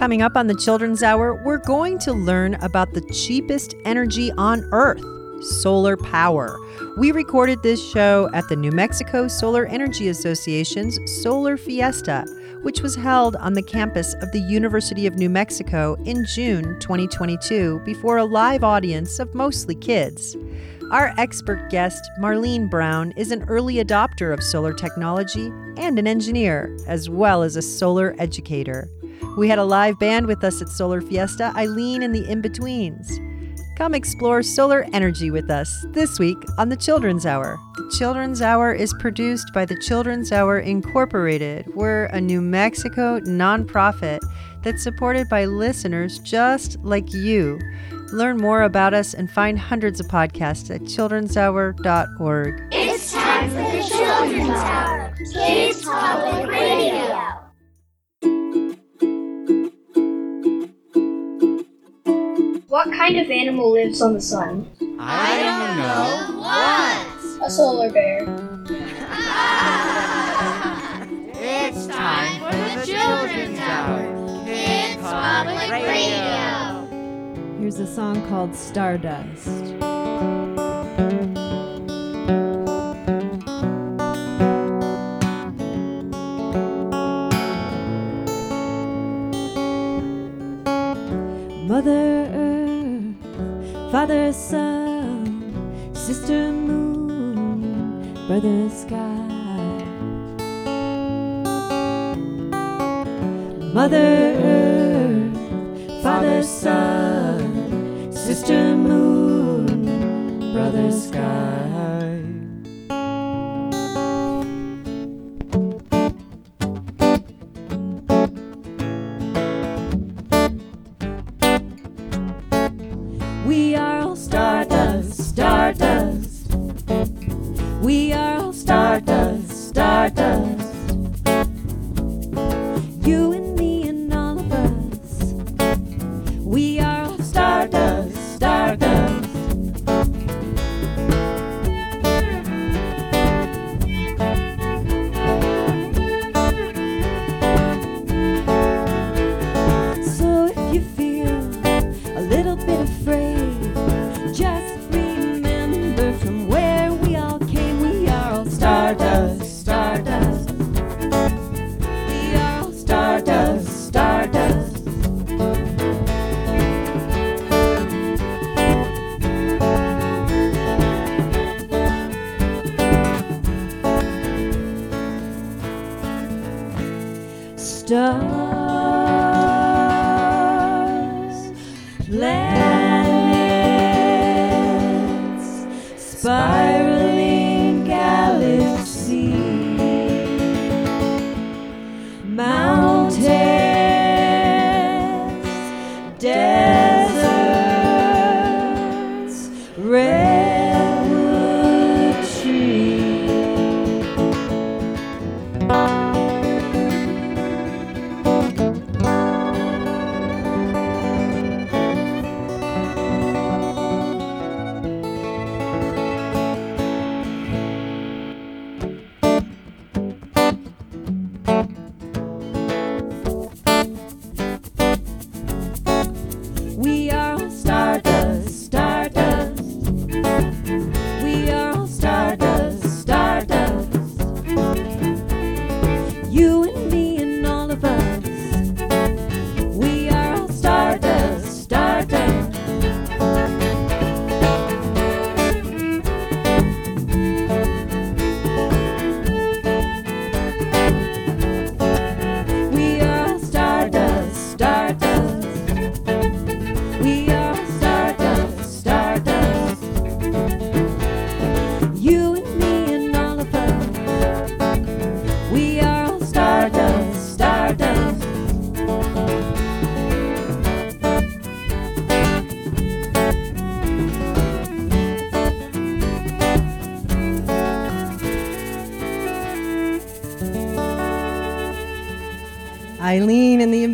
Coming up on the Children's Hour, we're going to learn about the cheapest energy on Earth solar power. We recorded this show at the New Mexico Solar Energy Association's Solar Fiesta, which was held on the campus of the University of New Mexico in June 2022 before a live audience of mostly kids. Our expert guest, Marlene Brown, is an early adopter of solar technology and an engineer, as well as a solar educator. We had a live band with us at Solar Fiesta, Eileen and the In Betweens. Come explore solar energy with us this week on the Children's Hour. The Children's Hour is produced by the Children's Hour Incorporated. We're a New Mexico nonprofit that's supported by listeners just like you. Learn more about us and find hundreds of podcasts at childrenshour.org. It's time for the Children's Hour, Kids Public Radio. What kind of animal lives on the sun? I don't know. What? A solar bear. It's time for the Children's Hour. Kids Public Radio. Here's a song called Stardust. Mother Earth, Father Sun, Sister Moon, Brother Sky. Mother Earth, Father Sun, Sister Moon, Brother Sky.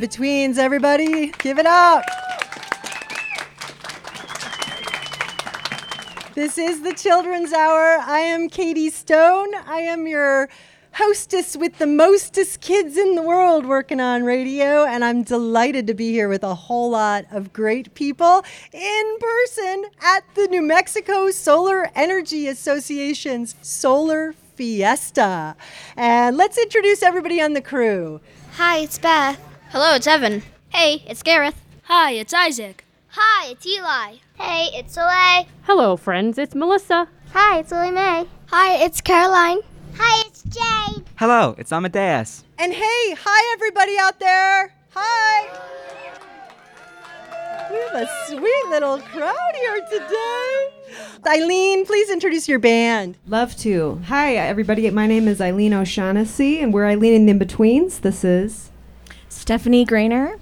Betweens, everybody, give it up. This is the Children's Hour. I am Katie Stone. I am your hostess with the mostest kids in the world working on radio, and I'm delighted to be here with a whole lot of great people in person at the New Mexico Solar Energy Association's Solar Fiesta. And let's introduce everybody on the crew. Hi, it's Beth. Hello, it's Evan. Hey, it's Gareth. Hi, it's Isaac. Hi, it's Eli. Hey, it's Soleil. Hello, friends. It's Melissa. Hi, it's Lily Mae. Hi, it's Caroline. Hi, it's Jade. Hello, it's Amadeus. And hey, hi everybody out there. Hi. We have a sweet little crowd here today. Eileen, please introduce your band. Love to. Hi, everybody. My name is Eileen O'Shaughnessy, and we're Eileen in the In-Betweens. This is Stephanie Grainer.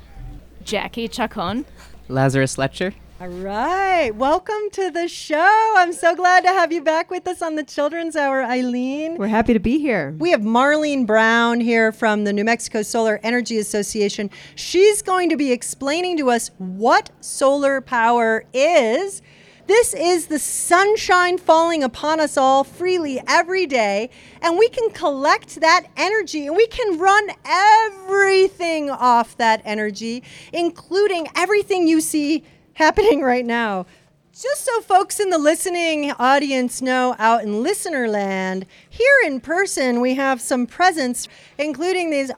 Jackie Chacon. Lazarus Letcher. All right. Welcome to the show. I'm so glad to have you back with us on the Children's Hour, Eileen. We're happy to be here. We have Marlene Brown here from the New Mexico Solar Energy Association. She's going to be explaining to us what solar power is. This is the sunshine falling upon us all freely every day, and we can collect that energy and we can run everything off that energy, including everything you see happening right now. Just so folks in the listening audience know out in listener land, here in person we have some presents, including these.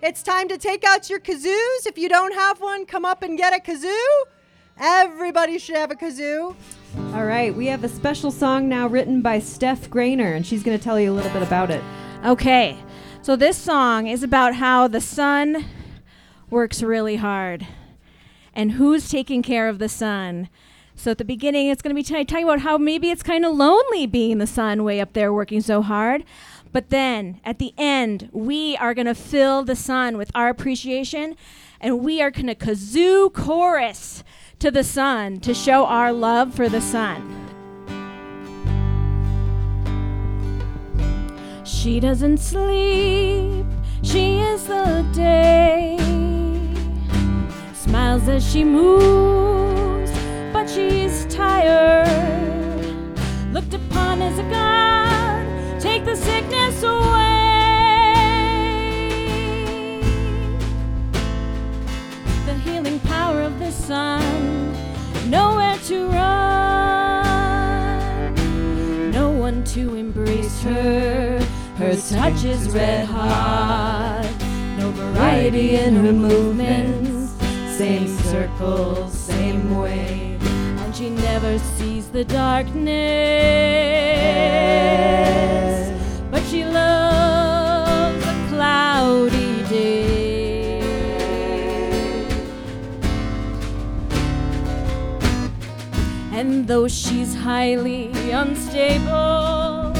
It's time to take out your kazoos. If you don't have one, come up and get a kazoo. Everybody should have a kazoo. All right, we have a special song now written by Steph Grainer, and she's going to tell you a little bit about it. Okay, so this song is about how the sun works really hard and who's taking care of the sun. So at the beginning, it's going to be t- talking about how maybe it's kind of lonely being the sun way up there working so hard. But then at the end, we are going to fill the sun with our appreciation and we are going to kazoo chorus to the sun to show our love for the sun. She doesn't sleep, she is the day. Smiles as she moves, but she's tired. Looked upon as a god, sun, nowhere to run, no one to embrace her. Her touch is red hot, no variety in her movements. Same circles, same way, and she never sees the darkness. Though she's highly unstable,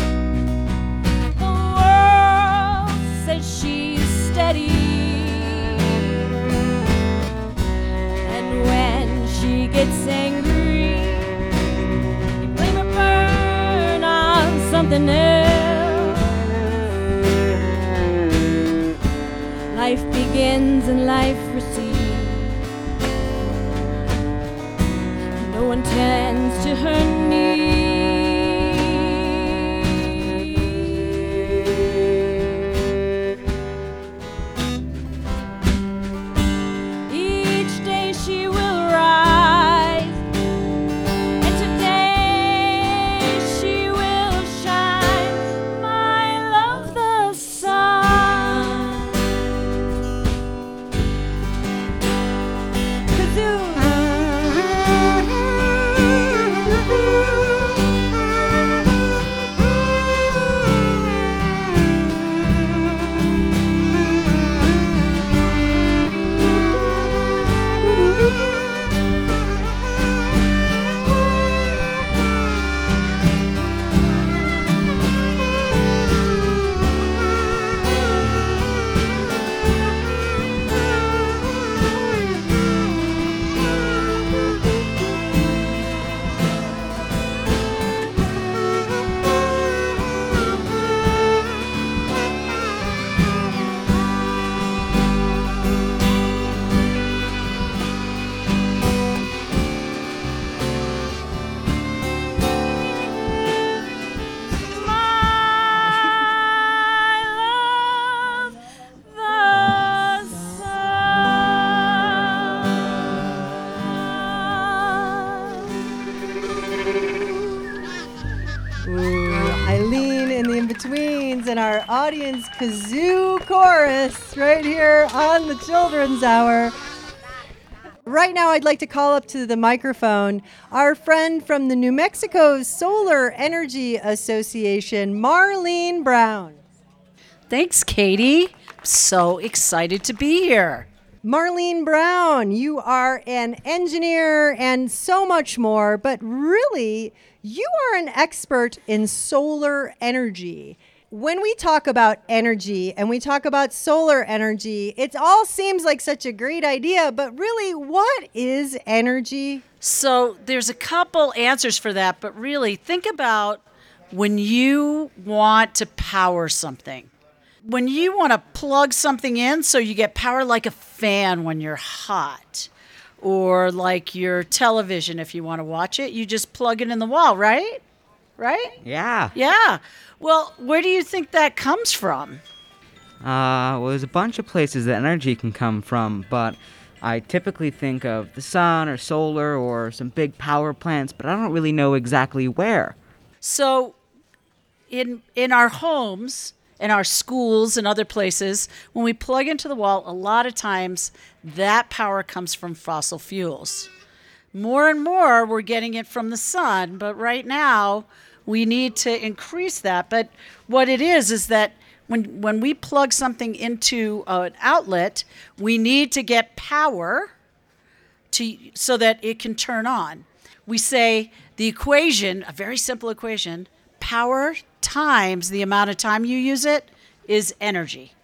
the world says she's steady. And when she gets angry, you blame her burn on something else. Life begins and life tends to her needs. Kazoo chorus right here on the Children's Hour. Right now, I'd like to call up to the microphone our friend from the New Mexico Solar Energy Association, Marlene Brown. Thanks, Katie. So excited to be here. Marlene Brown, you are an engineer and so much more, but really, you are an expert in solar energy. When we talk about energy and we talk about solar energy, it all seems like such a great idea, but really, what is energy? So there's a couple answers for that, but really think about when you want to power something. When you want to plug something in so you get power like a fan when you're hot, or like your television if you want to watch it, you just plug it in the wall, right? Right? Yeah. Yeah. Well, where do you think that comes from? Uh, well, there's a bunch of places that energy can come from, but I typically think of the sun or solar or some big power plants, but I don't really know exactly where. So, in in our homes, in our schools, and other places, when we plug into the wall, a lot of times that power comes from fossil fuels. More and more, we're getting it from the sun, but right now we need to increase that. But what it is is that when when we plug something into an outlet, we need to get power to so that it can turn on. We say the equation, a very simple equation, power times the amount of time you use it is energy.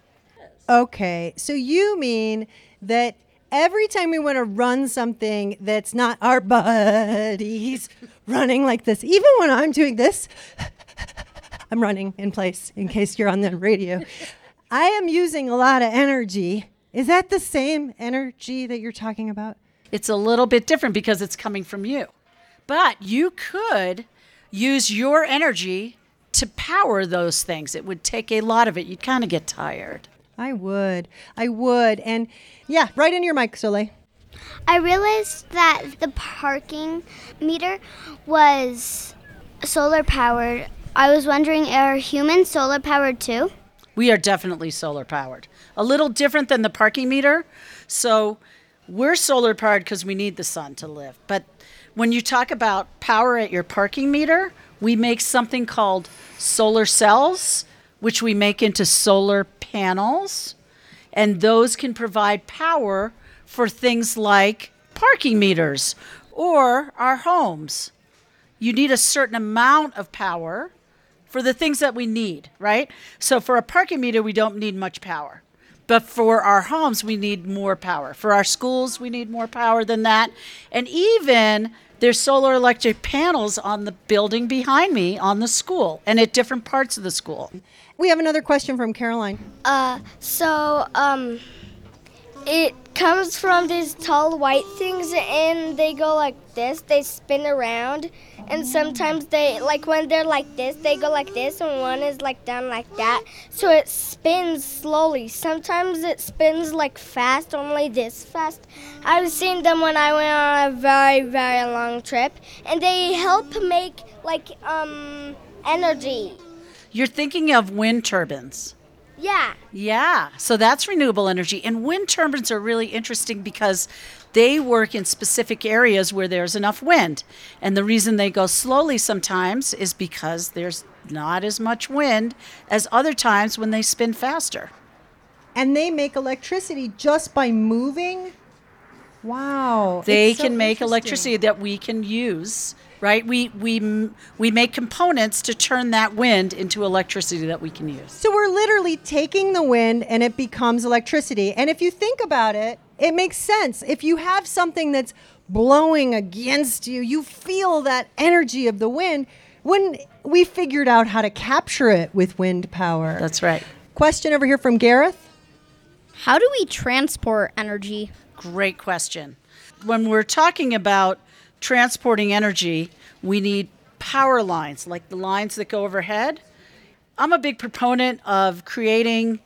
Okay, so you mean that every time we want to run something that's not our buddies running like this, even when I'm doing this, I'm running in place in case you're on the radio. I am using a lot of energy. Is that the same energy that you're talking about? It's a little bit different because it's coming from you. But you could use your energy to power those things. It would take a lot of it. You'd kind of get tired. I would. I would. And yeah, right in your mic, Soleil. I realized that the parking meter was solar powered. I was wondering, are humans solar powered too? We are definitely solar powered. A little different than the parking meter. So we're solar powered because we need the sun to live. But when you talk about power at your parking meter, we make something called solar cells, which we make into solar panels. And those can provide power for things like parking meters or our homes. You need a certain amount of power for the things that we need, right? So for a parking meter, we don't need much power. But for our homes, we need more power. For our schools, we need more power than that. And even there's solar electric panels on the building behind me on the school and at different parts of the school. We have another question from Caroline. Uh, so um, it comes from these tall white things, and they go like this. They spin around, and sometimes they like when they're like this, they go like this, and one is like down like that. So it spins slowly. Sometimes it spins like fast, only this fast. I've seen them when I went on a very very long trip, and they help make like um energy. You're thinking of wind turbines. Yeah. Yeah, so that's renewable energy. And wind turbines are really interesting because they work in specific areas where there's enough wind. And the reason they go slowly sometimes is because there's not as much wind as other times when they spin faster. And they make electricity just by moving? Wow. They so can make electricity that we can use, right? We we we make components to turn that wind into electricity that we can use. So we're literally taking the wind and it becomes electricity. And if you think about it, it makes sense. If you have something that's blowing against you, you feel that energy of the wind. When we figured out how to capture it with wind power. That's right. Question over here from Gareth. How do we transport energy? Great question. When we're talking about transporting energy, we need power lines, like the lines that go overhead. I'm a big proponent of creating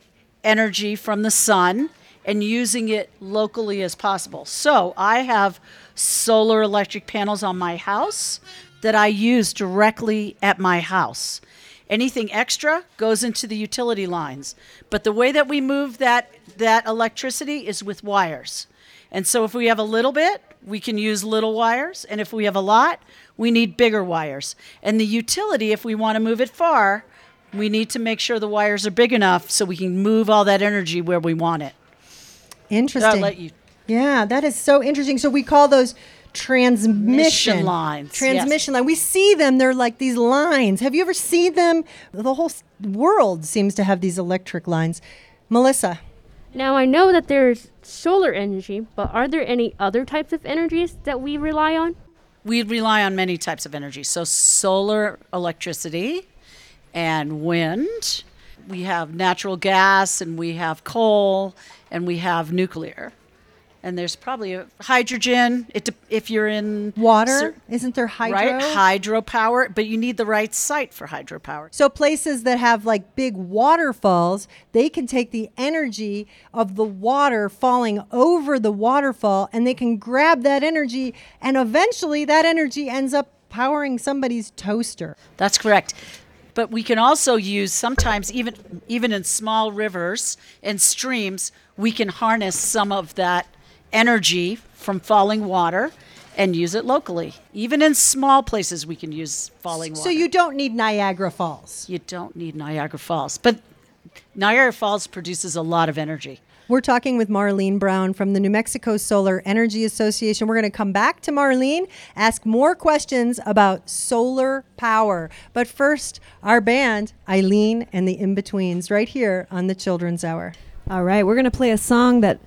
energy from the sun and using it locally as possible. So I have solar electric panels on my house that I use directly at my house. Anything extra goes into the utility lines. But the way that we move that that electricity is with wires. And so if we have a little bit, we can use little wires, and if we have a lot, we need bigger wires. And the utility, if we want to move it far, we need to make sure the wires are big enough so we can move all that energy where we want it. Interesting. I'll let you Yeah, that is so interesting. So we call those transmission lines, Transmission line. We see them. They're like these lines. Have you ever seen them? The whole world seems to have these electric lines. Melissa. Now I know that there's solar energy, but are there any other types of energies that we rely on? we rely on many types of energy. So solar electricity and wind. We have natural gas and we have coal and we have nuclear. And there's probably a hydrogen. It if you're in Water? Isn't there hydro? right hydropower, but you need the right site for hydropower. So places that have like big waterfalls, they can take the energy of the water falling over the waterfall and they can grab that energy and eventually that energy ends up powering somebody's toaster. That's correct. But we can also use sometimes even even in small rivers and streams, we can harness some of that energy from falling water and use it locally. Even in small places we can use falling water. So you don't need Niagara Falls. you don't need Niagara Falls, but Niagara Falls produces a lot of energy. We're talking with Marlene Brown from the New Mexico Solar Energy Association. We're going to come back to Marlene, ask more questions about solar power. But first, our band, Eileen and the In Betweens, right here on the Children's Hour. All right, we're going to play a song that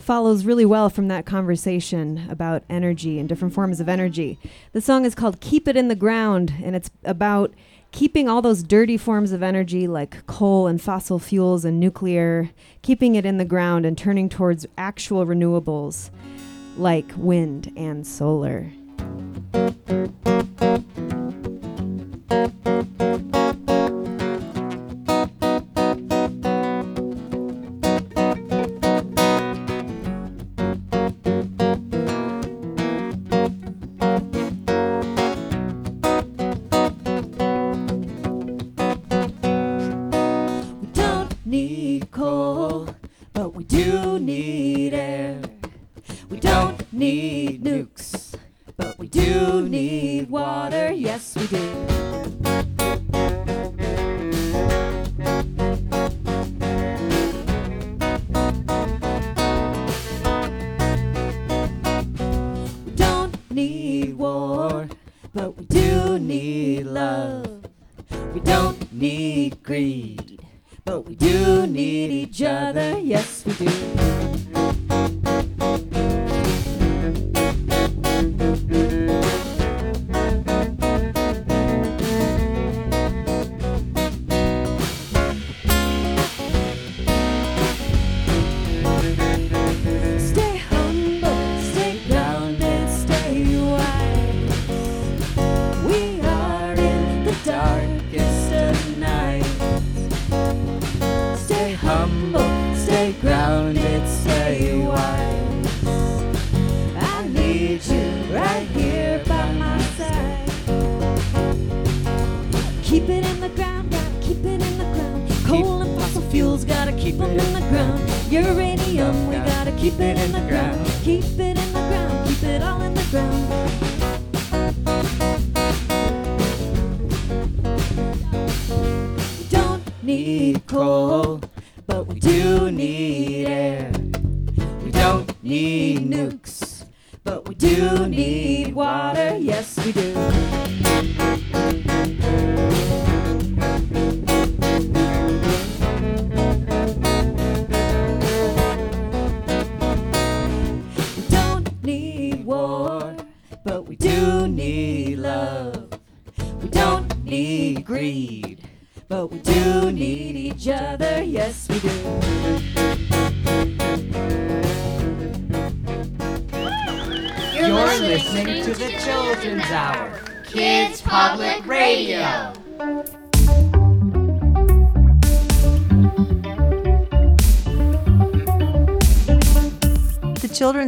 follows really well from that conversation about energy and different forms of energy. The song is called Keep It in the Ground, and it's about keeping all those dirty forms of energy like coal and fossil fuels and nuclear, keeping it in the ground and turning towards actual renewables like wind and solar. Need nukes, but we do need water. Yes, we do.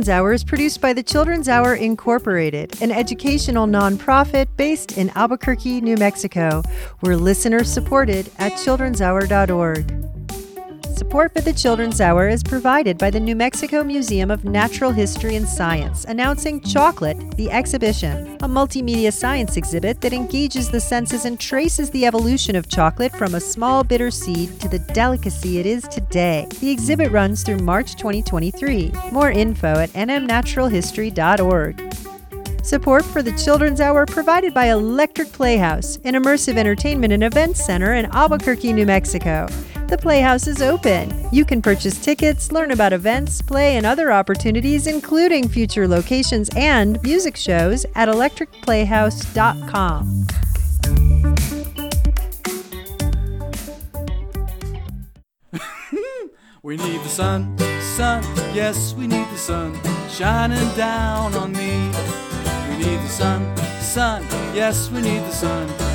Children's Hour is produced by the Children's Hour Incorporated, an educational nonprofit based in Albuquerque, New Mexico. We're listener supported at childrenshour.org. Support for the Children's Hour is provided by the New Mexico Museum of Natural History and Science, announcing Chocolate, the exhibition, a multimedia science exhibit that engages the senses and traces the evolution of chocolate from a small bitter seed to the delicacy it is today. The exhibit runs through March 2023. More info at nmnaturalhistory.org. Support for the Children's Hour provided by Electric Playhouse, an immersive entertainment and events center in Albuquerque, New Mexico. The Playhouse is open. You can purchase tickets, learn about events, play, and other opportunities, including future locations and music shows at electricplayhouse.com. We need the sun, sun, yes, we need the sun shining down on me. We need the sun, sun, yes, we need the sun,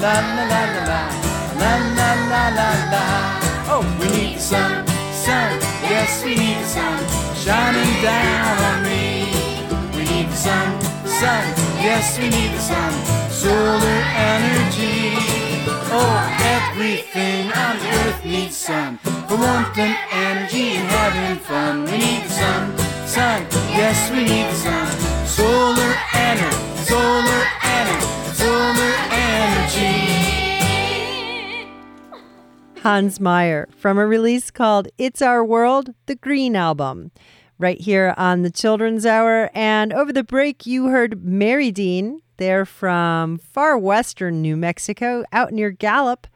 la la la la la la la la la la. Oh, we need the sun, sun, yes we need the sun shining down on me. We need the sun, sun, yes we need the sun, solar energy. Oh, everything on earth needs sun for warmth and energy and having fun. We need the sun, sun, yes, we need the sun. Solar Hans Meyer from a release called It's Our World, the Green Album, right here on the Children's Hour. And over the break, you heard Mary Dean. They're from far western New Mexico, out near Gallup,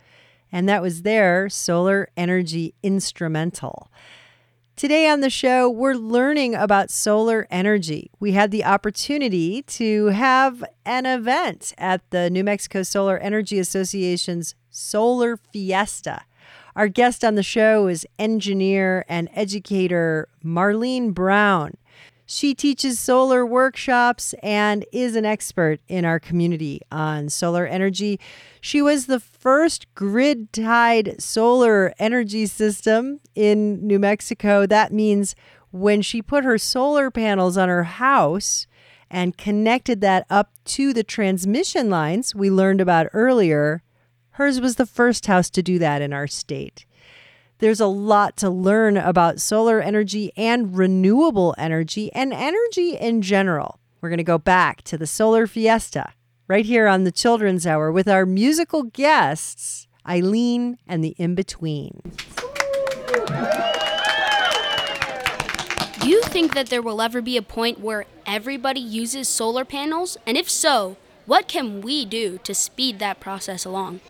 and that was their solar energy instrumental. Today on the show, we're learning about solar energy. We had the opportunity to have an event at the New Mexico Solar Energy Association's Solar Fiesta. Our guest on the show is engineer and educator Marlene Brown. She teaches solar workshops and is an expert in our community on solar energy. She was the first grid tied solar energy system in New Mexico. That means when she put her solar panels on her house and connected that up to the transmission lines we learned about earlier, hers was the first house to do that in our state. There's a lot to learn about solar energy and renewable energy and energy in general. We're going to go back to the Solar Fiesta right here on the Children's Hour with our musical guests, Eileen and the In Between. Do you think that there will ever be a point where everybody uses solar panels? And if so, what can we do to speed that process along?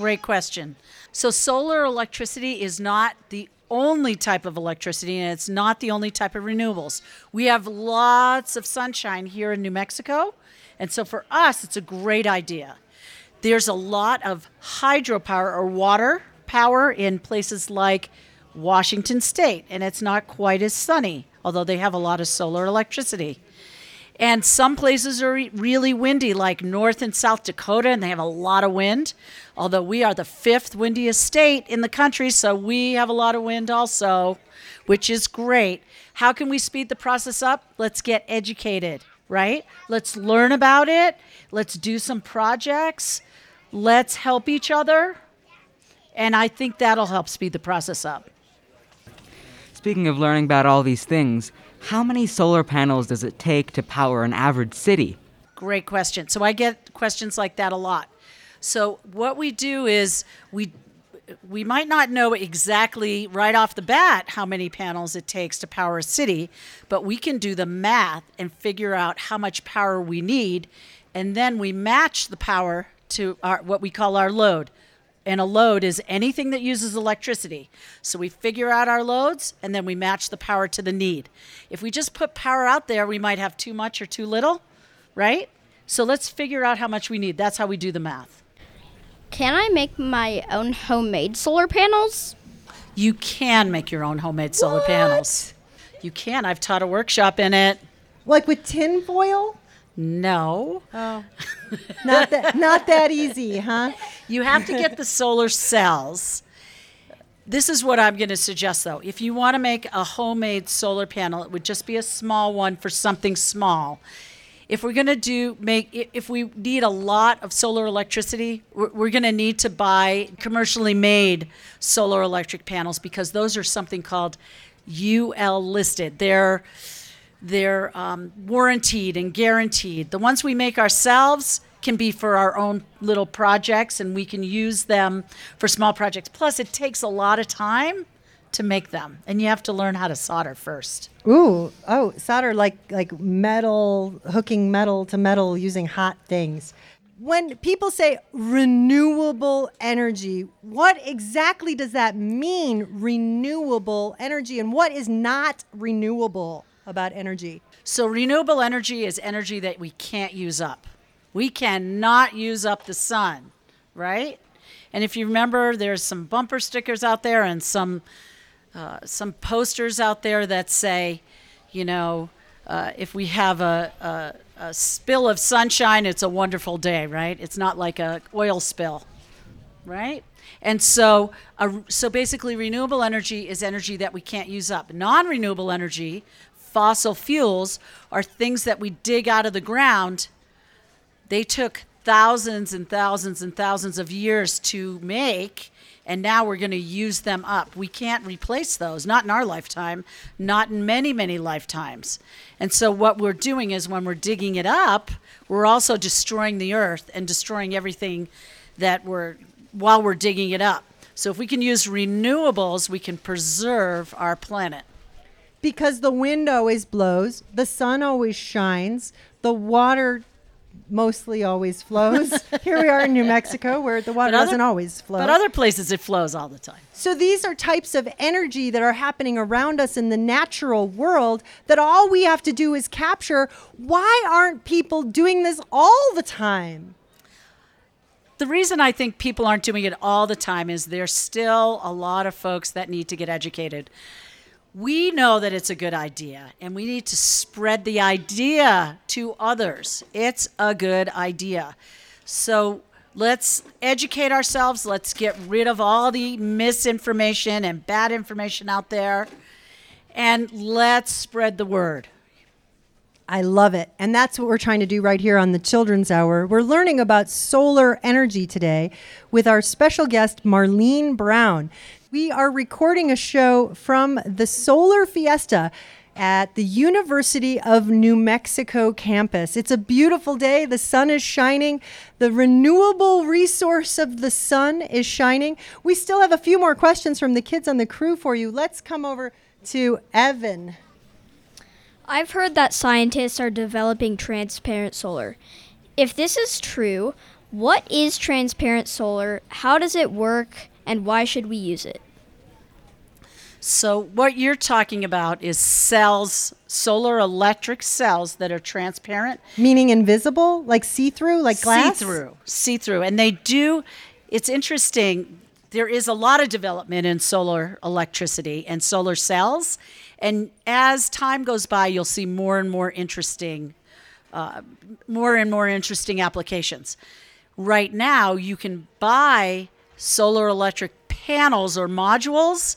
Great question. So, solar electricity is not the only type of electricity, and it's not the only type of renewables. We have lots of sunshine here in New Mexico, and so for us, it's a great idea. There's a lot of hydropower or water power in places like Washington State, and it's not quite as sunny, although they have a lot of solar electricity. And some places are really windy, like North and South Dakota, and they have a lot of wind. Although we are the fifth windiest state in the country, so we have a lot of wind also, which is great. How can we speed the process up? Let's get educated, right? Let's learn about it. Let's do some projects. Let's help each other. And I think that'll help speed the process up. Speaking of learning about all these things, how many solar panels does it take to power an average city? Great question. So I get questions like that a lot. So what we do is we we might not know exactly right off the bat how many panels it takes to power a city, but we can do the math and figure out how much power we need, and then we match the power to our what we call our load. And a load is anything that uses electricity. So we figure out our loads and then we match the power to the need. If we just put power out there, we might have too much or too little, right? So let's figure out how much we need. That's how we do the math. Can I make my own homemade solar panels? You can make your own homemade solar panels. You can. I've taught a workshop in it. Like with tin foil? No. Oh. not that not that easy, huh? You have to get the solar cells. This is what I'm going to suggest though. If you want to make a homemade solar panel, it would just be a small one for something small. If we're going to do make if we need a lot of solar electricity, we're, we're going to need to buy commercially made solar electric panels because those are something called UL listed. They're they're um, warranted and guaranteed. The ones we make ourselves can be for our own little projects and we can use them for small projects. Plus, it takes a lot of time to make them, and you have to learn how to solder first. Ooh, oh, solder like like metal, hooking metal to metal using hot things. When people say renewable energy, what exactly does that mean? Renewable energy, and what is not renewable about energy? So, renewable energy is energy that we can't use up. We cannot use up the sun, right? And if you remember, there's some bumper stickers out there and some uh, some posters out there that say, you know, uh, if we have a, a, a spill of sunshine, it's a wonderful day, right? It's not like a oil spill, right? And so, so basically, renewable energy is energy that we can't use up. Non-renewable energy, fossil fuels, are things that we dig out of the ground. They took thousands and thousands and thousands of years to make, and now we're going to use them up. We can't replace those, not in our lifetime, not in many, many lifetimes. And so, what we're doing is when we're digging it up, we're also destroying the earth and destroying everything that we're while we're digging it up. So, if we can use renewables, we can preserve our planet. Because the wind always blows, the sun always shines, the water mostly always flows. Here we are in New Mexico where the water other- doesn't always flow. But other places it flows all the time. So these are types of energy that are happening around us in the natural world that all we have to do is capture. Why aren't people doing this all the time? The reason I think people aren't doing it all the time is there's still a lot of folks that need to get educated. We know that it's a good idea, and we need to spread the idea to others. It's a good idea. So let's educate ourselves. Let's get rid of all the misinformation and bad information out there, and let's spread the word. I love it. And that's what we're trying to do right here on the Children's Hour. We're learning about solar energy today with our special guest, Marlene Brown. We are recording a show from the Solar Fiesta at the University of New Mexico campus. It's a beautiful day. The sun is shining. The renewable resource of the sun is shining. We still have a few more questions from the kids on the crew for you. Let's come over to Evan. I've heard that scientists are developing transparent solar. If this is true, what is transparent solar? How does it work? And why should we use it? So, what you're talking about is cells, solar electric cells that are transparent. Meaning invisible, like see through, like glass? See through, see through. And they do, it's interesting. There is a lot of development in solar electricity and solar cells. And as time goes by, you'll see more and more interesting, uh, more and more interesting applications. Right now, you can buy solar electric panels or modules.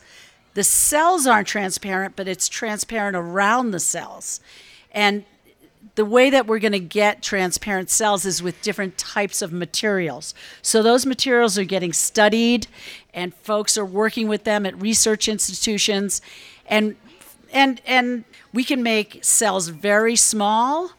The cells aren't transparent, but it's transparent around the cells. And the way that we're going to get transparent cells is with different types of materials. So those materials are getting studied, and folks are working with them at research institutions, and and and we can make cells very small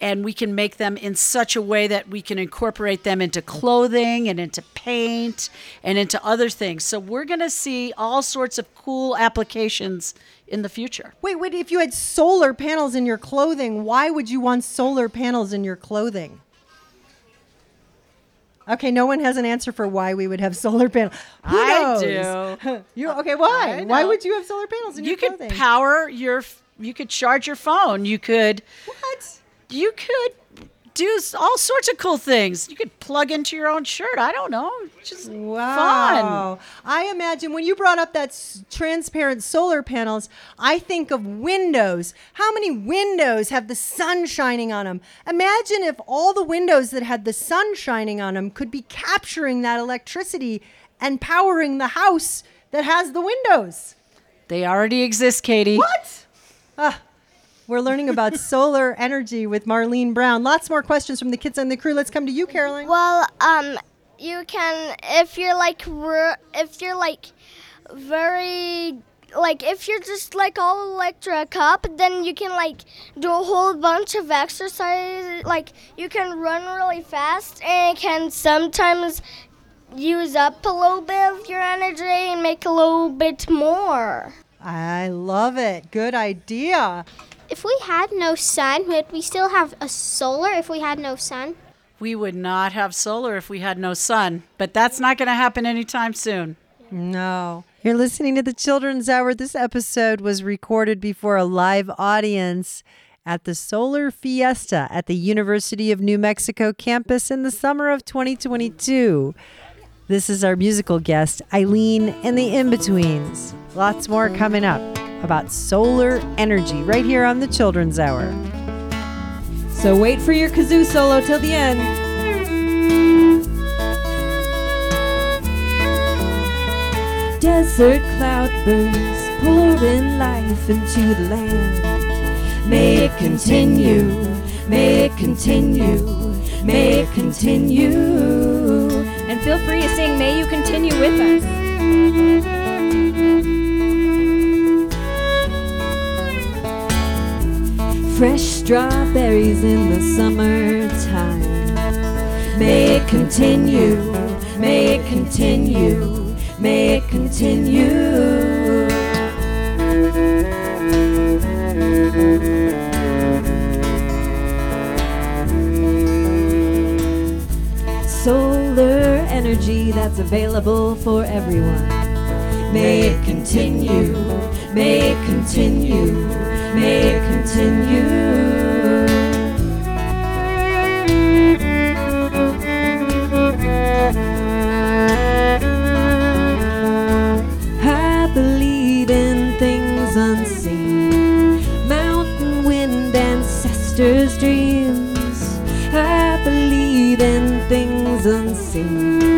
and we can make them in such a way that we can incorporate them into clothing and into paint and into other things. So we're going to see all sorts of cool applications in the future. Wait, wait, if you had solar panels in your clothing, why would you want solar panels in your clothing? Okay, no one has an answer for why we would have solar panels. Who I knows? do. you okay? Why? Why would you have solar panels in you your clothing? You could power your you could charge your phone you could what you could do all sorts of cool things you could plug into your own shirt i don't know just Wow. I imagine when you brought up that s- transparent solar panels, I think of windows. How many windows have the sun shining on them? Imagine if all the windows that had the sun shining on them could be capturing that electricity and powering the house that has the windows. they already exist katie what ah, we're learning about solar energy with Marlene Brown. Lots more questions from the kids and the crew. Let's come to you, Caroline. Well, um, you can if you're like if you're like very like if you're just like all electric up, then you can like do a whole bunch of exercise. Like you can run really fast and it can sometimes use up a little bit of your energy and make a little bit more. I love it. Good idea. If we had no sun, would we still have a solar if we had no sun? we would not have solar if we had no sun but that's not going to happen anytime soon No. You're listening to the Children's Hour. This episode was recorded before a live audience at the Solar Fiesta at the University of New Mexico campus in the summer of 2022. This is our musical guest, Eileen and the In-Betweens. Lots more coming up about solar energy right here on the Children's Hour. So wait for your kazoo solo till the end. Desert cloudbursts pouring life into the land. May it continue, may it continue, may it continue. And feel free to sing May You Continue with us. Fresh strawberries in the summertime. May it continue, may it continue, may it continue. Solar energy that's available for everyone. May it continue, may it continue, may it continue. I believe in things unseen, mountain wind, ancestors' dreams. I believe in things unseen.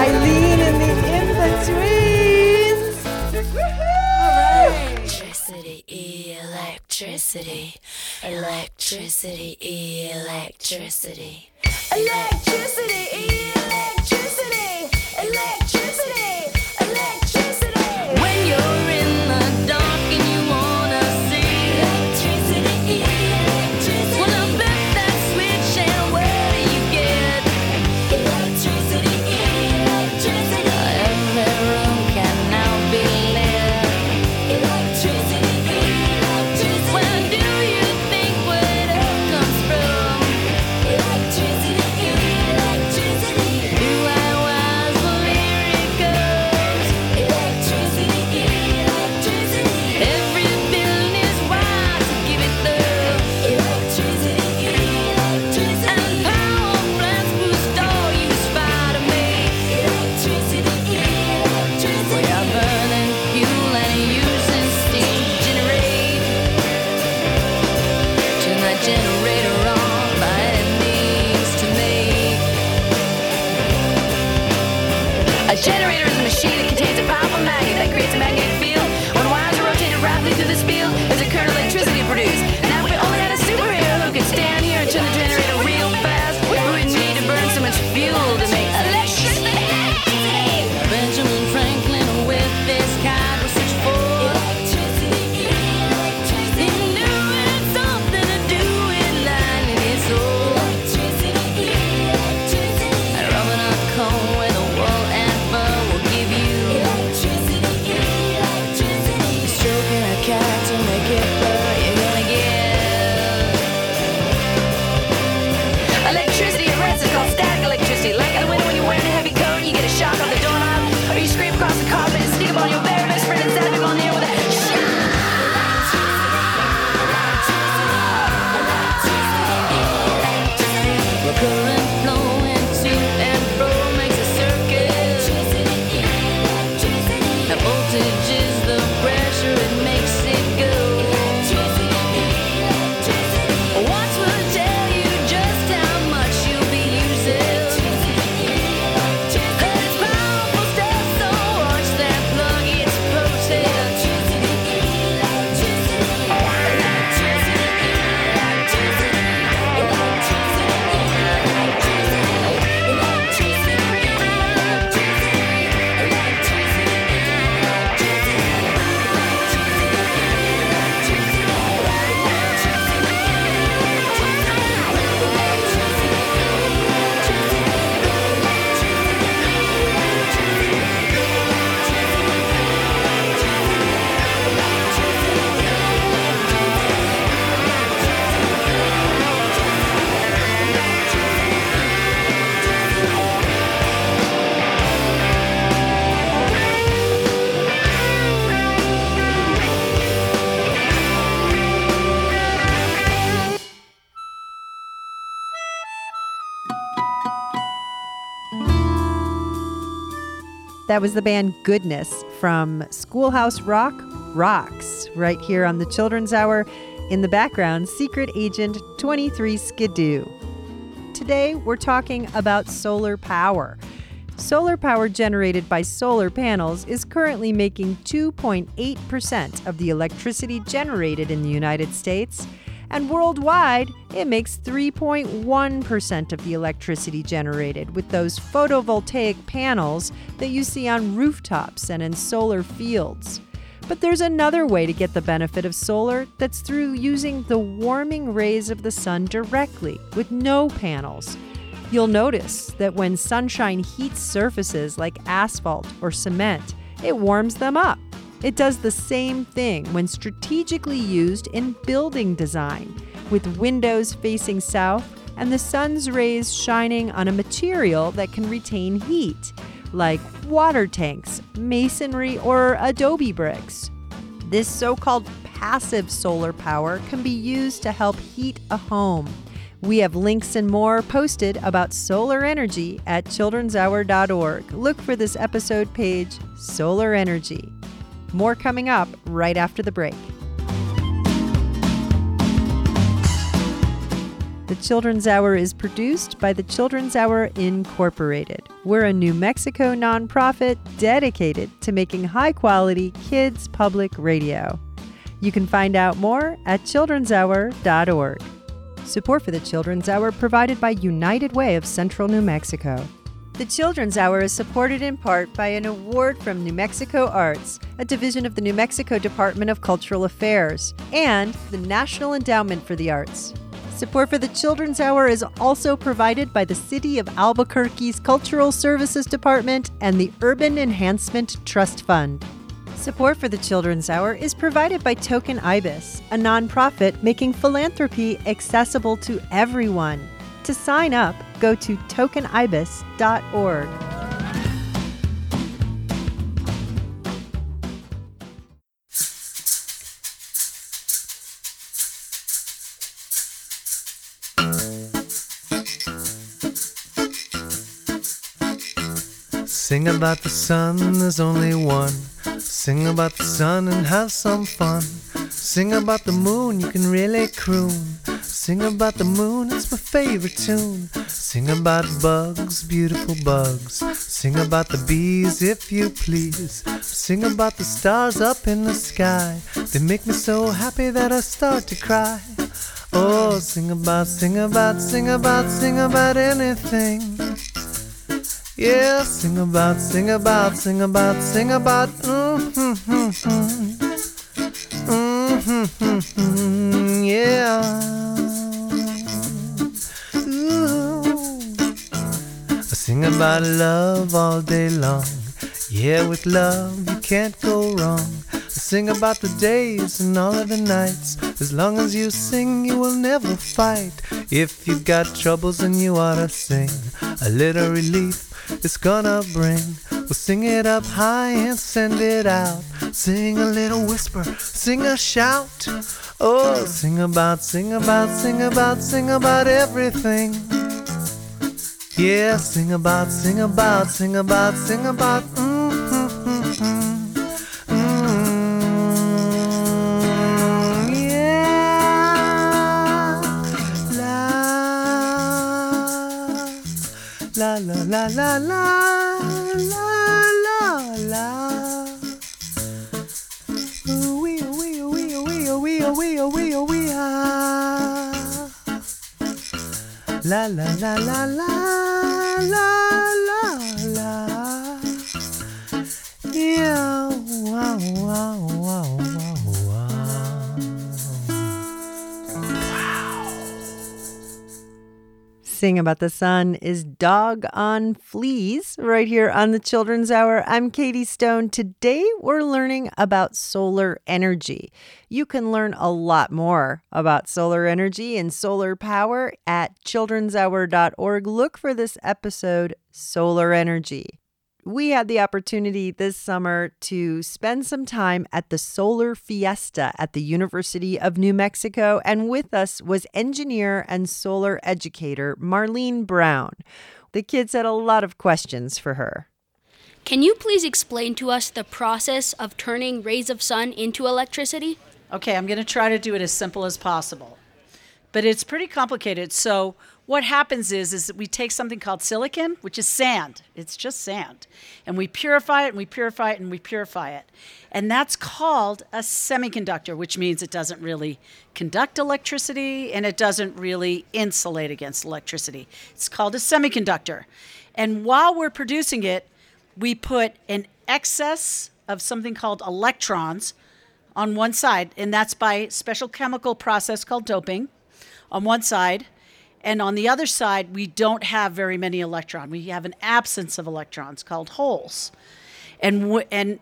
Eileen in the in-betweens. Electricity, electricity, electricity, electricity. Electricity, electricity, electricity, That was the band Goodness from Schoolhouse Rock Rocks, right here on the Children's Hour. In the background, Secret Agent 23 Skidoo. Today, we're talking about solar power. Solar power generated by solar panels is currently making 2.8% of the electricity generated in the United States, and worldwide, it makes 3.1% of the electricity generated with those photovoltaic panels that you see on rooftops and in solar fields. But there's another way to get the benefit of solar that's through using the warming rays of the sun directly with no panels. You'll notice that when sunshine heats surfaces like asphalt or cement, it warms them up. It does the same thing when strategically used in building design, with windows facing south and the sun's rays shining on a material that can retain heat, like water tanks, masonry, or adobe bricks. This so called passive solar power can be used to help heat a home. We have links and more posted about solar energy at childrenshour.org. Look for this episode page, Solar Energy. More coming up right after the break. The Children's Hour is produced by the Children's Hour Incorporated. We're a New Mexico nonprofit dedicated to making high quality kids public radio. You can find out more at childrenshour.org. Support for the Children's Hour provided by United Way of Central New Mexico. The Children's Hour is supported in part by an award from New Mexico Arts, a division of the New Mexico Department of Cultural Affairs, and the National Endowment for the Arts. Support for the Children's Hour is also provided by the City of Albuquerque's Cultural Services Department and the Urban Enhancement Trust Fund. Support for the Children's Hour is provided by Token Ibis, a nonprofit making philanthropy accessible to everyone. To sign up, go to tokenibis.org. Sing about the sun, there's only one. Sing about the sun and have some fun. Sing about the moon, you can really croon. Sing about the moon, it's my favorite tune. Sing about bugs, beautiful bugs. Sing about the bees, if you please. Sing about the stars up in the sky. They make me so happy that I start to cry. Oh, sing about, sing about, sing about, sing about anything. Yeah, sing about, sing about, sing about, sing about. Mm-hmm, mm-hmm, yeah. I sing about love all day long. Yeah, with love you can't go wrong. I sing about the days and all of the nights. As long as you sing, you will never fight. If you've got troubles, then you ought to sing. A little relief it's gonna bring. We'll sing it up high and send it out. Sing a little whisper, sing a shout. Oh, sing about, sing about, sing about, sing about everything. Yeah, sing about, sing about, sing about, sing about. Mm-hmm, La la la la la la wee ooh wee wee wee wee wee wee ah. La la la la la Sing About the Sun is Dog on Fleas right here on the Children's Hour. I'm Katie Stone. Today we're learning about solar energy. You can learn a lot more about solar energy and solar power at childrenshour.org. Look for this episode, Solar Energy. We had the opportunity this summer to spend some time at the Solar Fiesta at the University of New Mexico, and with us was engineer and solar educator Marlene Brown. The kids had a lot of questions for her. Can you please explain to us the process of turning rays of sun into electricity? Okay, I'm going to try to do it as simple as possible. But it's pretty complicated. So what happens is is that we take something called silicon, which is sand. It's just sand. And we purify it and we purify it and we purify it. And that's called a semiconductor, which means it doesn't really conduct electricity and it doesn't really insulate against electricity. It's called a semiconductor. And while we're producing it, we put an excess of something called electrons on one side, and that's by special chemical process called doping on one side. And on the other side, we don't have very many electrons. We have an absence of electrons called holes. And, w- and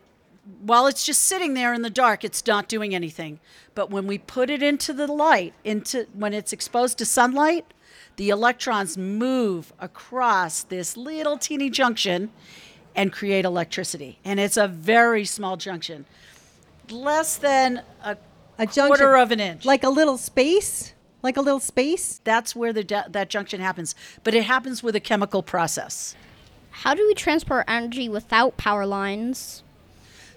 while it's just sitting there in the dark, it's not doing anything. But when we put it into the light, into when it's exposed to sunlight, the electrons move across this little teeny junction and create electricity. And it's a very small junction, less than a, A junction, quarter of an inch. Like a little space? Like a little space? That's where the that junction happens, but it happens with a chemical process. How do we transport energy without power lines?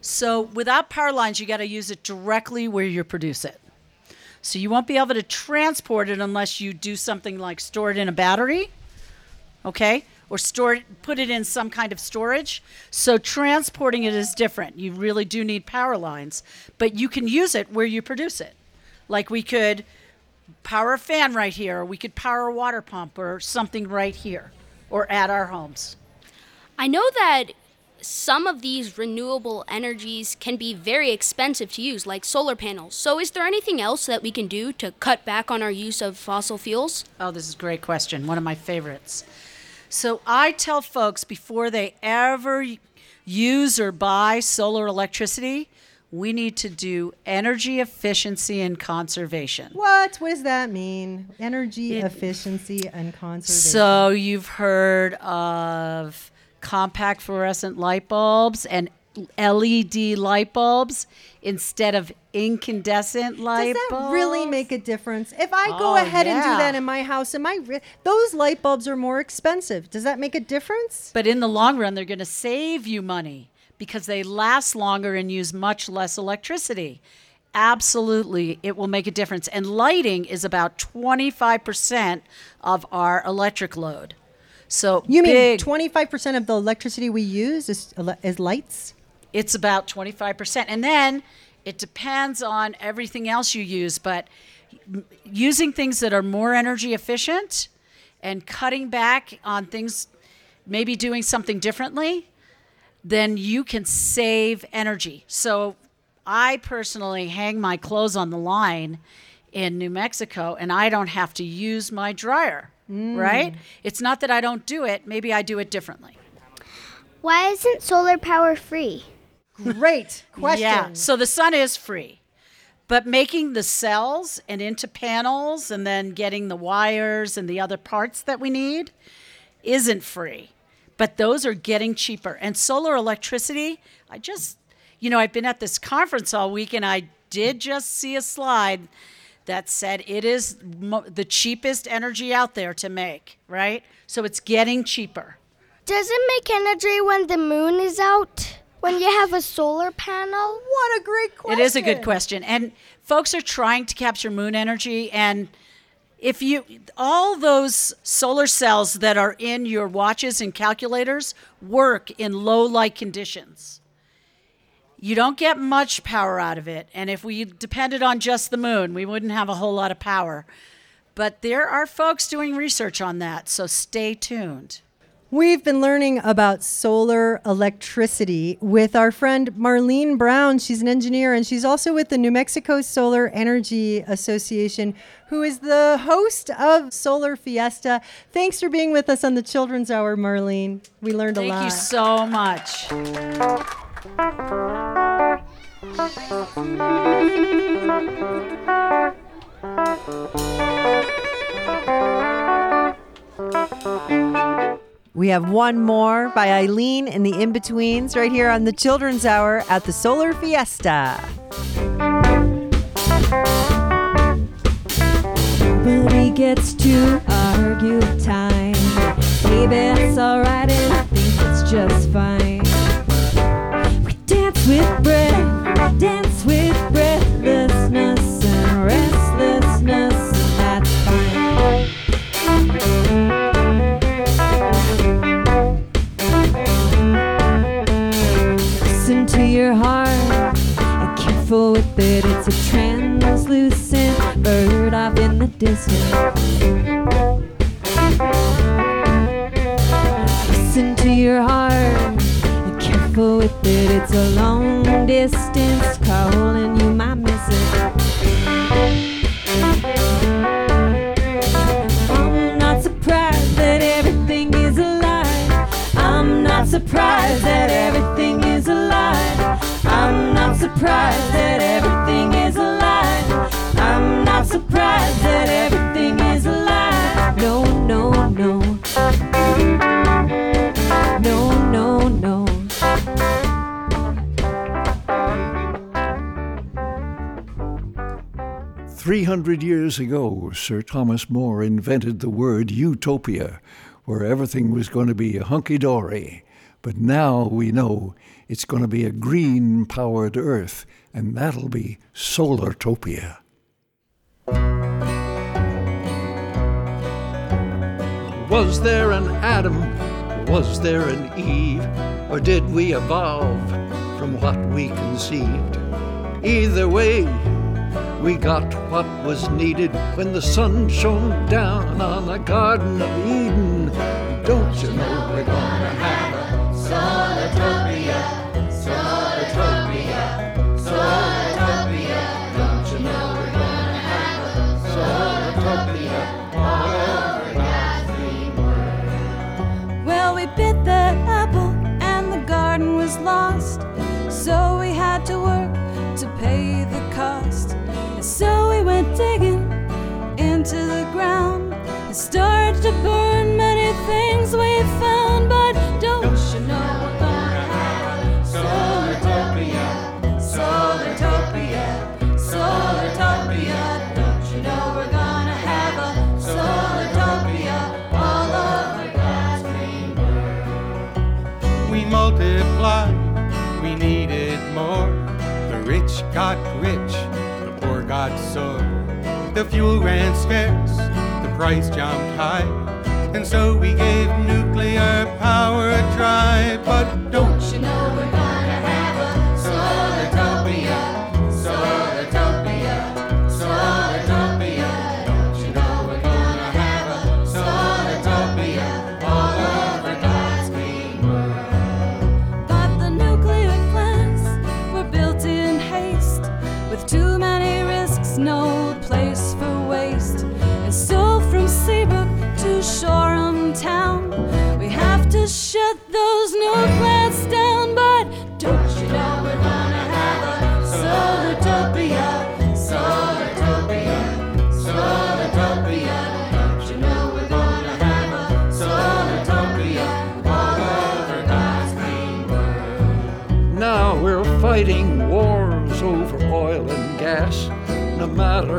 So without power lines, you got to use it directly where you produce it. So you won't be able to transport it unless you do something like store it in a battery, okay? Or store it, put it in some kind of storage. So transporting it is different. You really do need power lines, but you can use it where you produce it. Like we could power a fan right here, or we could power a water pump or something right here, or at our homes. I know that some of these renewable energies can be very expensive to use, like solar panels. So, is there anything else that we can do to cut back on our use of fossil fuels? Oh, this is a great question. One of my favorites. So, I tell folks before they ever use or buy solar electricity, we need to do energy efficiency and conservation. What? What does that mean? Energy efficiency and conservation. So, you've heard of compact fluorescent light bulbs and LED light bulbs instead of incandescent light bulbs? Does that bulbs. really make a difference? If I go Oh, ahead and do that in my house, am I re- those light bulbs are more expensive? Does that make a difference? But in the long run, they're going to save you money because they last longer and use much less electricity. Absolutely, it will make a difference. And lighting is about 25% of our electric load. So You mean big, 25% of the electricity we use is, is lights? it's about 25%. And then it depends on everything else you use, but using things that are more energy efficient and cutting back on things, maybe doing something differently, then you can save energy. So I personally hang my clothes on the line in New Mexico and I don't have to use my dryer, Mm. right? It's not that I don't do it, maybe I do it differently. Why isn't solar power free? Great question. Yeah. So the sun is free, but making the cells and into panels and then getting the wires and the other parts that we need isn't free. But those are getting cheaper. And solar electricity, I just, you know, I've been at this conference all week and I did just see a slide that said it is mo- the cheapest energy out there to make, right? So it's getting cheaper. Does it make energy when the moon is out? When you have a solar panel? What a great question. It is a good question. And folks are trying to capture moon energy and if you all those solar cells that are in your watches and calculators work in low light conditions. You don't get much power out of it. And if we depended on just the moon, we wouldn't have a whole lot of power. But there are folks doing research on that, so stay tuned. We've been learning about solar electricity with our friend Marlene Brown. She's an engineer and she's also with the New Mexico Solar Energy Association, who is the host of Solar Fiesta. Thanks for being with us on the Children's Hour, Marlene. We learned a lot. Thank you so much. We have one more by Eileen in the In Betweens right here on the Children's Hour at the Solar Fiesta. He gets to argue time. Baby, it's alright and I think it's just fine. We dance with breath, dance with breathlessness bird off in the distance. Listen to your heart and careful with it. It's a long distance calling you my missus. I'm not surprised that everything is alive. I'm not surprised that everything is alive. I'm not surprised that everything is. I'm not surprised that everything is alive. No, no, no. No, no, no. 300 years ago, Sir Thomas More invented the word utopia, where everything was going to be hunky dory. But now we know it's going to be a green powered Earth, and that'll be Solartopia. Was there an Adam? Was there an Eve? Or did we evolve from what we conceived? Either way, we got what was needed when the sun shone down on the Garden of Eden. Don't you know we're gonna have And so we went digging into the ground and started to burn many things we found. But don't you know we're gonna have a Solartopia, Solartopia, Solartopia. Don't you know we're gonna have a Solartopia all over God's green We multiplied, we needed more. The rich got rich, sore. The fuel ran scarce, the price jumped high. And so we gave nuclear power a try. But don't you know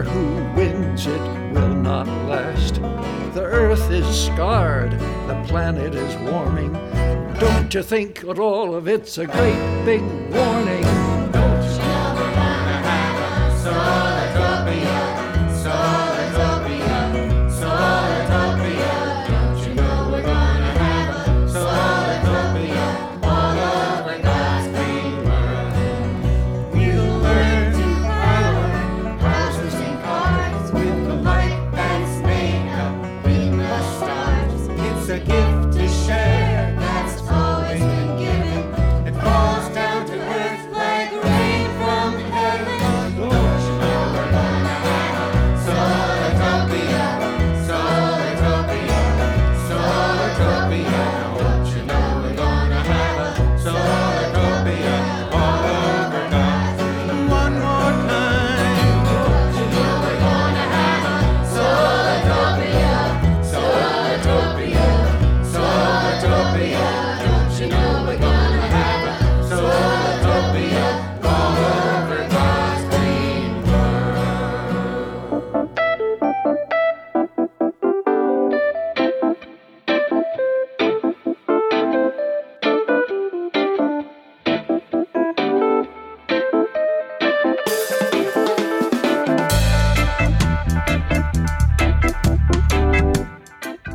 who wins, it will not last. The earth is scarred, the planet is warming. Don't you think that all of it's a great big warning?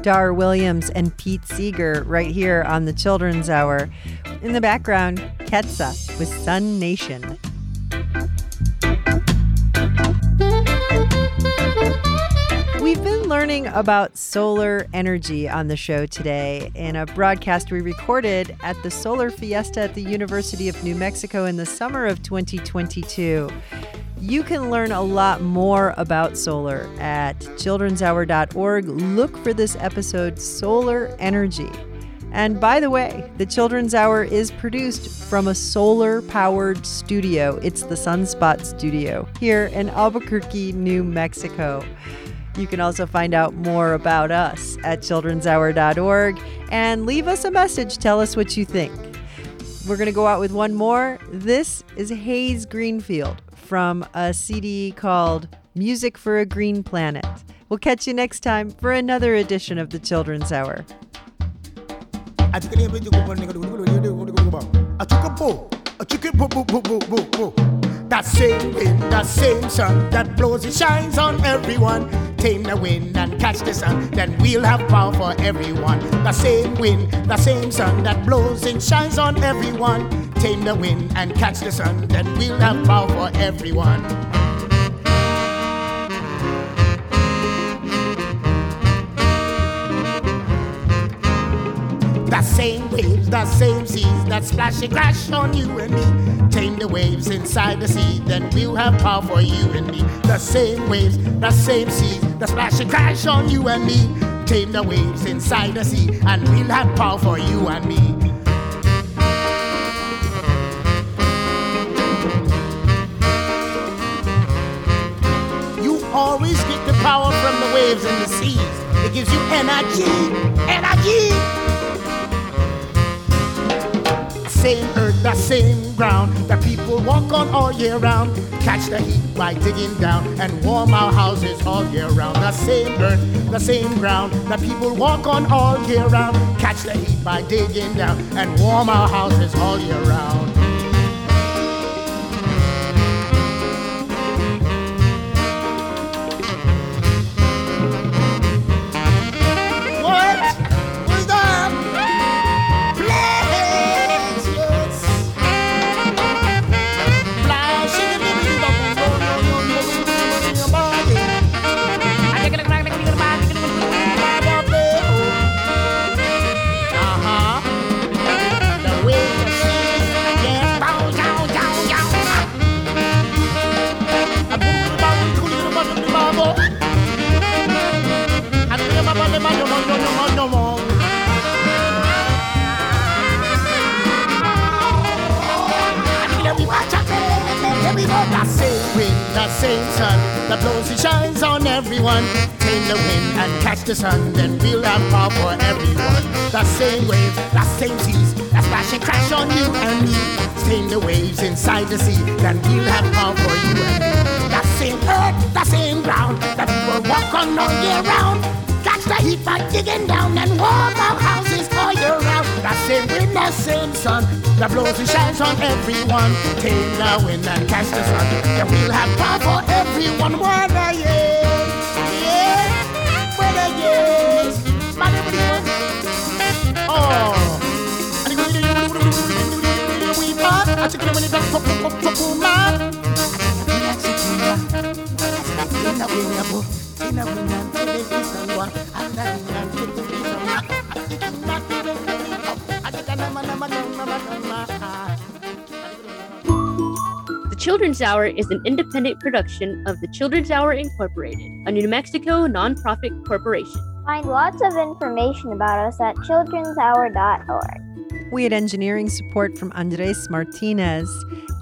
Dar Williams and Pete Seeger right here on the Children's Hour. In the background, Ketsa with Sun Nation. We've been learning about solar energy on the show today in a broadcast we recorded at the Solar Fiesta at the University of New Mexico in the summer of 2022. You can learn a lot more about solar at childrenshour.org. Look for this episode, Solar Energy. And by the way, the Children's Hour is produced from a solar powered studio. It's the Sunspot Studio here in Albuquerque, New Mexico. You can also find out more about us at childrenshour.org and leave us a message. Tell us what you think. We're going to go out with one more. This is Hayes Greenfield from a CD called Music for a Green Planet. We'll catch you next time for another edition of the Children's Hour. A chicken a chicken. That same wind, that same sun that blows it shines on everyone. Tame the wind and catch the sun, then we'll have power for everyone. The same wind, the same sun that blows and shines on everyone. Tame the wind and catch the sun, then we'll have power for everyone. The same waves, the same seas that splash and crash on you and me. Tame the waves inside the sea, then we'll have power for you and me. The same waves, the same seas that splash and crash on you and me. Tame the waves inside the sea, and we'll have power for you and me. You always get the power from the waves and the seas. It gives you energy, energy. Same earth, the same ground that people walk on all year round. Catch the heat by digging down and warm our houses all year round. The same earth, the same ground that people walk on all year round. Catch the heat by digging down and warm our houses all year round. That blows and shines on everyone. Tame the wind and catch the sun, then we'll have power for everyone. That same wave, that same seas that splash and crash on you and me. Tame the waves inside the sea, then we'll have power for you and me. That same earth, that same ground that people walk on all year round. Catch the heat by digging down and warm our houses all year round. That same wind, that same sun that blows and shines on everyone. Tame the wind and catch the sun, then we'll have power for everyone. Whether yes, yes, whether yes, man, everyone. Oh. We part, I took it when it does pop, pop, pop, pop, man. Tina winya bo, tina winya, anda winya, tina winya. The Children's Hour is an independent production of the Children's Hour Incorporated, a New Mexico nonprofit corporation. Find lots of information about us at childrenshour.org. We had engineering support from Andres Martinez,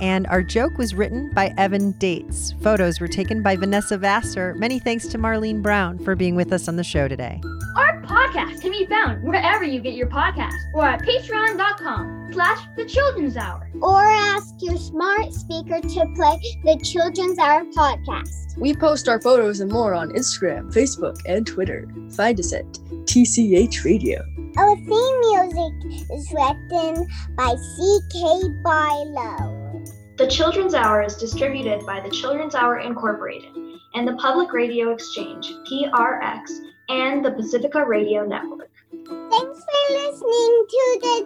and our joke was written by Evan Dates. Photos were taken by Vanessa Vassar. Many thanks to Marlene Brown for being with us on the show today. Our podcast can be found wherever you get your podcast or at patreon.com slash the children's hour. Or ask your smart speaker to play the Children's Hour podcast. We post our photos and more on Instagram, Facebook, and Twitter. Find us at TCH Radio. Our theme music is written by C.K. Barlow. The Children's Hour is distributed by the Children's Hour Incorporated and the Public Radio Exchange, PRX, and the Pacifica Radio Network. Thanks for listening to the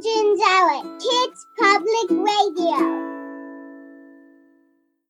Children's Hour Kids Public Radio.